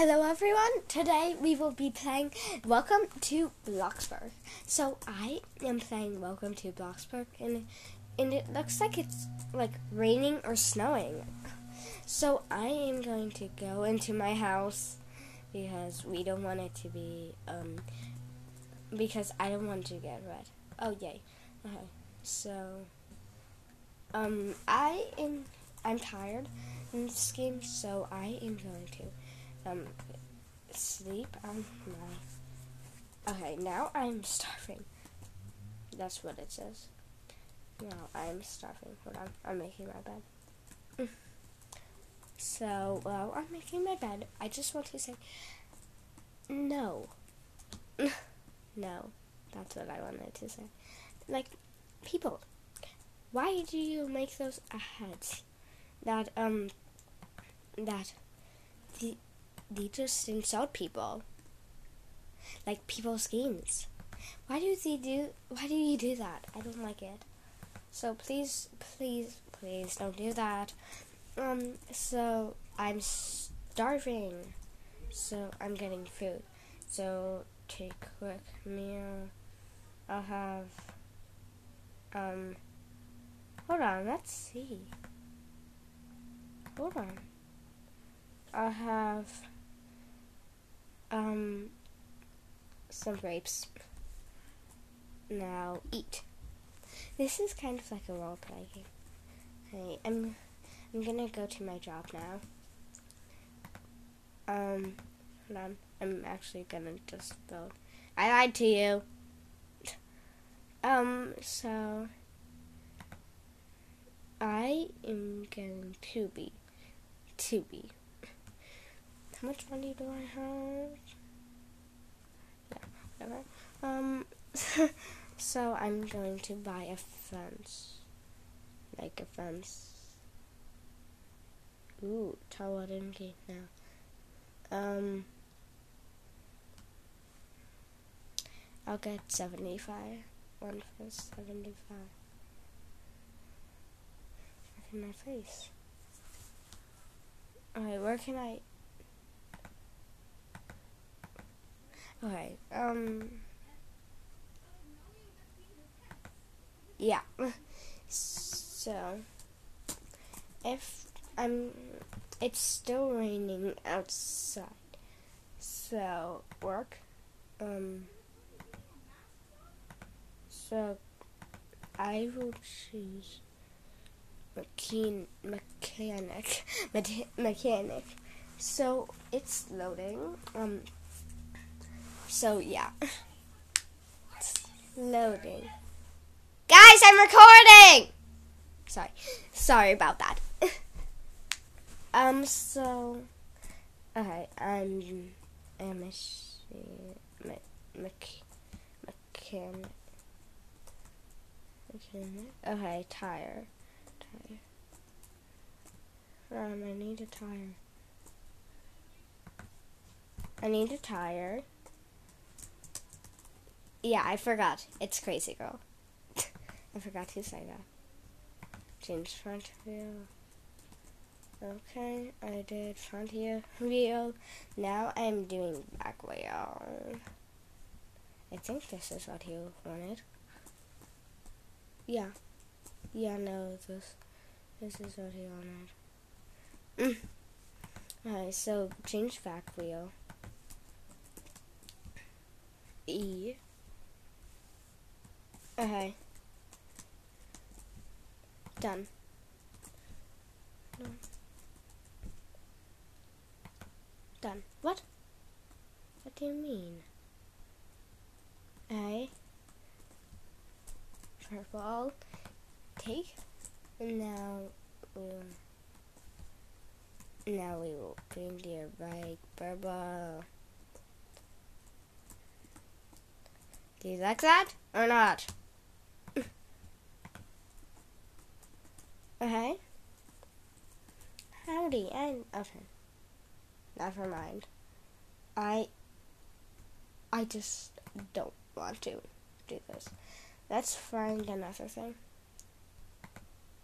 Hello everyone. Today we will be playing Welcome to Bloxburg. So I am playing Welcome to Bloxburg and and it looks like it's like raining or snowing. So I am going to go into my house because we don't want it to be um because I don't want to get wet. Oh yay. Okay. So um I am I'm tired in this game, so I am going to um, sleep my. Okay, now I'm starving. That's what it says. Now I'm starving. Hold on, I'm making my bed. So, while I'm making my bed, I just want to say no. no. That's what I wanted to say. Like, people, why do you make those heads? That, um, that they just insult people. Like people's games. Why do they do why do you do that? I don't like it. So please please please don't do that. Um so I'm starving. So I'm getting food. So take quick meal. I'll have um hold on, let's see. Hold on. I'll have um, some grapes. Now eat. This is kind of like a role play game. Hey, I'm I'm gonna go to my job now. Um, hold on. I'm actually gonna just build. I lied to you. Um, so I am going to be to be how much money do I have? Yeah, whatever. Um, so I'm going to buy a fence. Like a fence. Ooh, Tawadin gate now. Um, I'll get 75. One for 75. Look in my face. Alright, where can I Okay. Um. Yeah. So, if I'm, it's still raining outside. So work. Um. So, I will choose mechan- mechanic mechanic. So it's loading. Um. So yeah. It's loading. Guys, I'm recording! Sorry. Sorry about that. um, so okay, I'm a machine me. Okay, tire. Tire. Um, I need a tire. I need a tire. Yeah, I forgot. It's Crazy Girl. I forgot to say that. Change front view. Okay, I did front view. Now I'm doing back wheel. I think this is what you wanted. Yeah. Yeah, no, this this is what he wanted. Mm. Alright, so change back wheel. E. Okay. Done. Done. What? What do you mean? A. Purple. Take. And now we'll. Now we will bring your bike purple. Do you like that or not? Okay. Howdy, and okay. Never mind. I I just don't want to do this. Let's find another thing.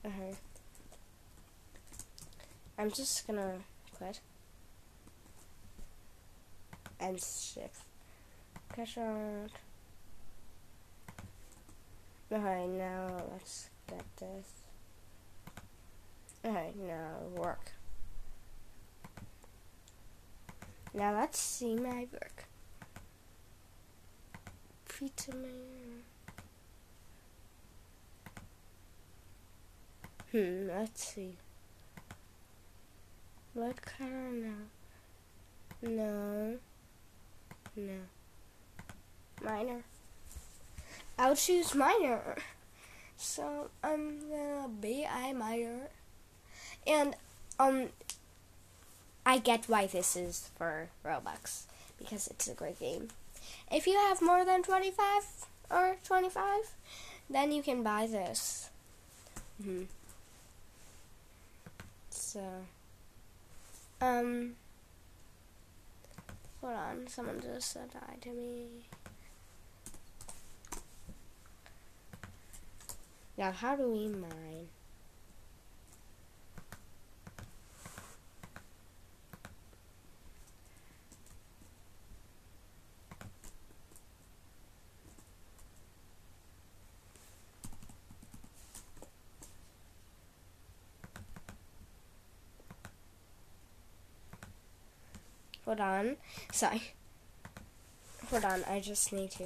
Okay. I'm just gonna quit. and shift. Catch uh, on. Okay, now let's get this. Okay, now work. Now let's see my work. Pizza man. Hmm, let's see. What color now? No. No. Miner. I'll choose miner. So I'm gonna be a miner. And um I get why this is for Robux because it's a great game. If you have more than 25 or 25, then you can buy this. Mm-hmm. So, um, hold on, someone just said hi to me. Now, how do we mine? Hold on. Sorry. Hold on, I just need to.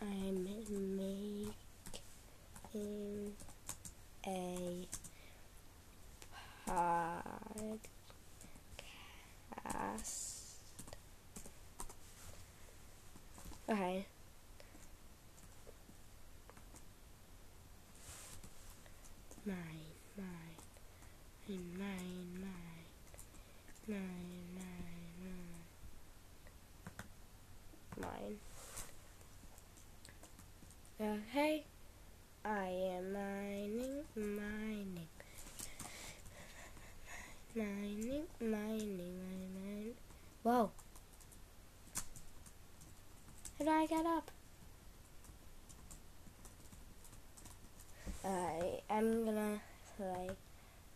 I'm making a podcast. Okay. Mine, mine, mine, mine, mine, mine, mine, mine. Mine. Okay. I am mining, mining. Mining, mining, mining. Whoa. How do I get up? I am play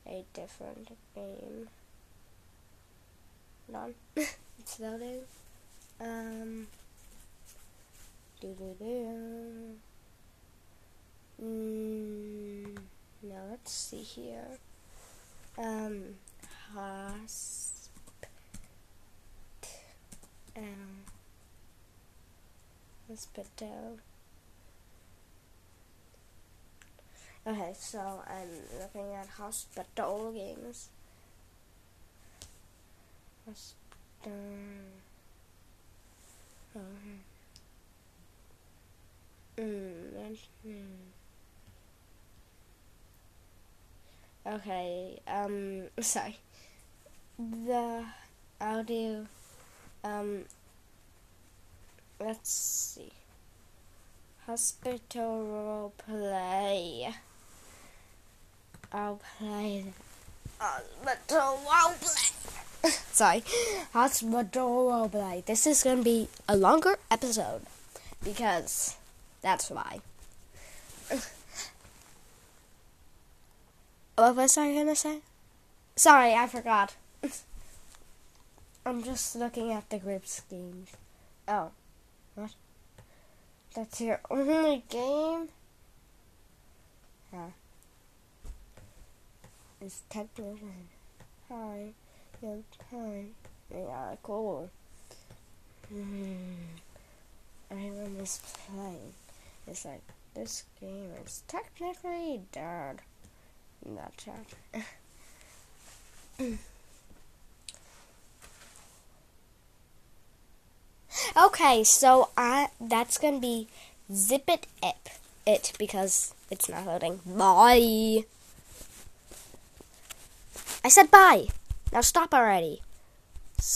a different game. On. it's loading. Um. Do do do. Mm, now let's see here. Um, hosp. Um, hospital. Okay, so I'm looking at hospital games. Hospital. Mm. Okay, um, sorry. The audio, um, let's see. Hospital role play. I'll play hospital role sorry, hospital. This is gonna be a longer episode because that's why. What was I gonna say? Sorry, I forgot. I'm just looking at the group schemes. Oh, what? That's your only game? Huh. It's technically. Hi. Yeah, hi. Yeah, cool. Hmm. Everyone is playing. It's like, this game is technically dead Not chat. okay, so I that's gonna be zip it up it because it's not loading. Bye. I said bye. Now stop already.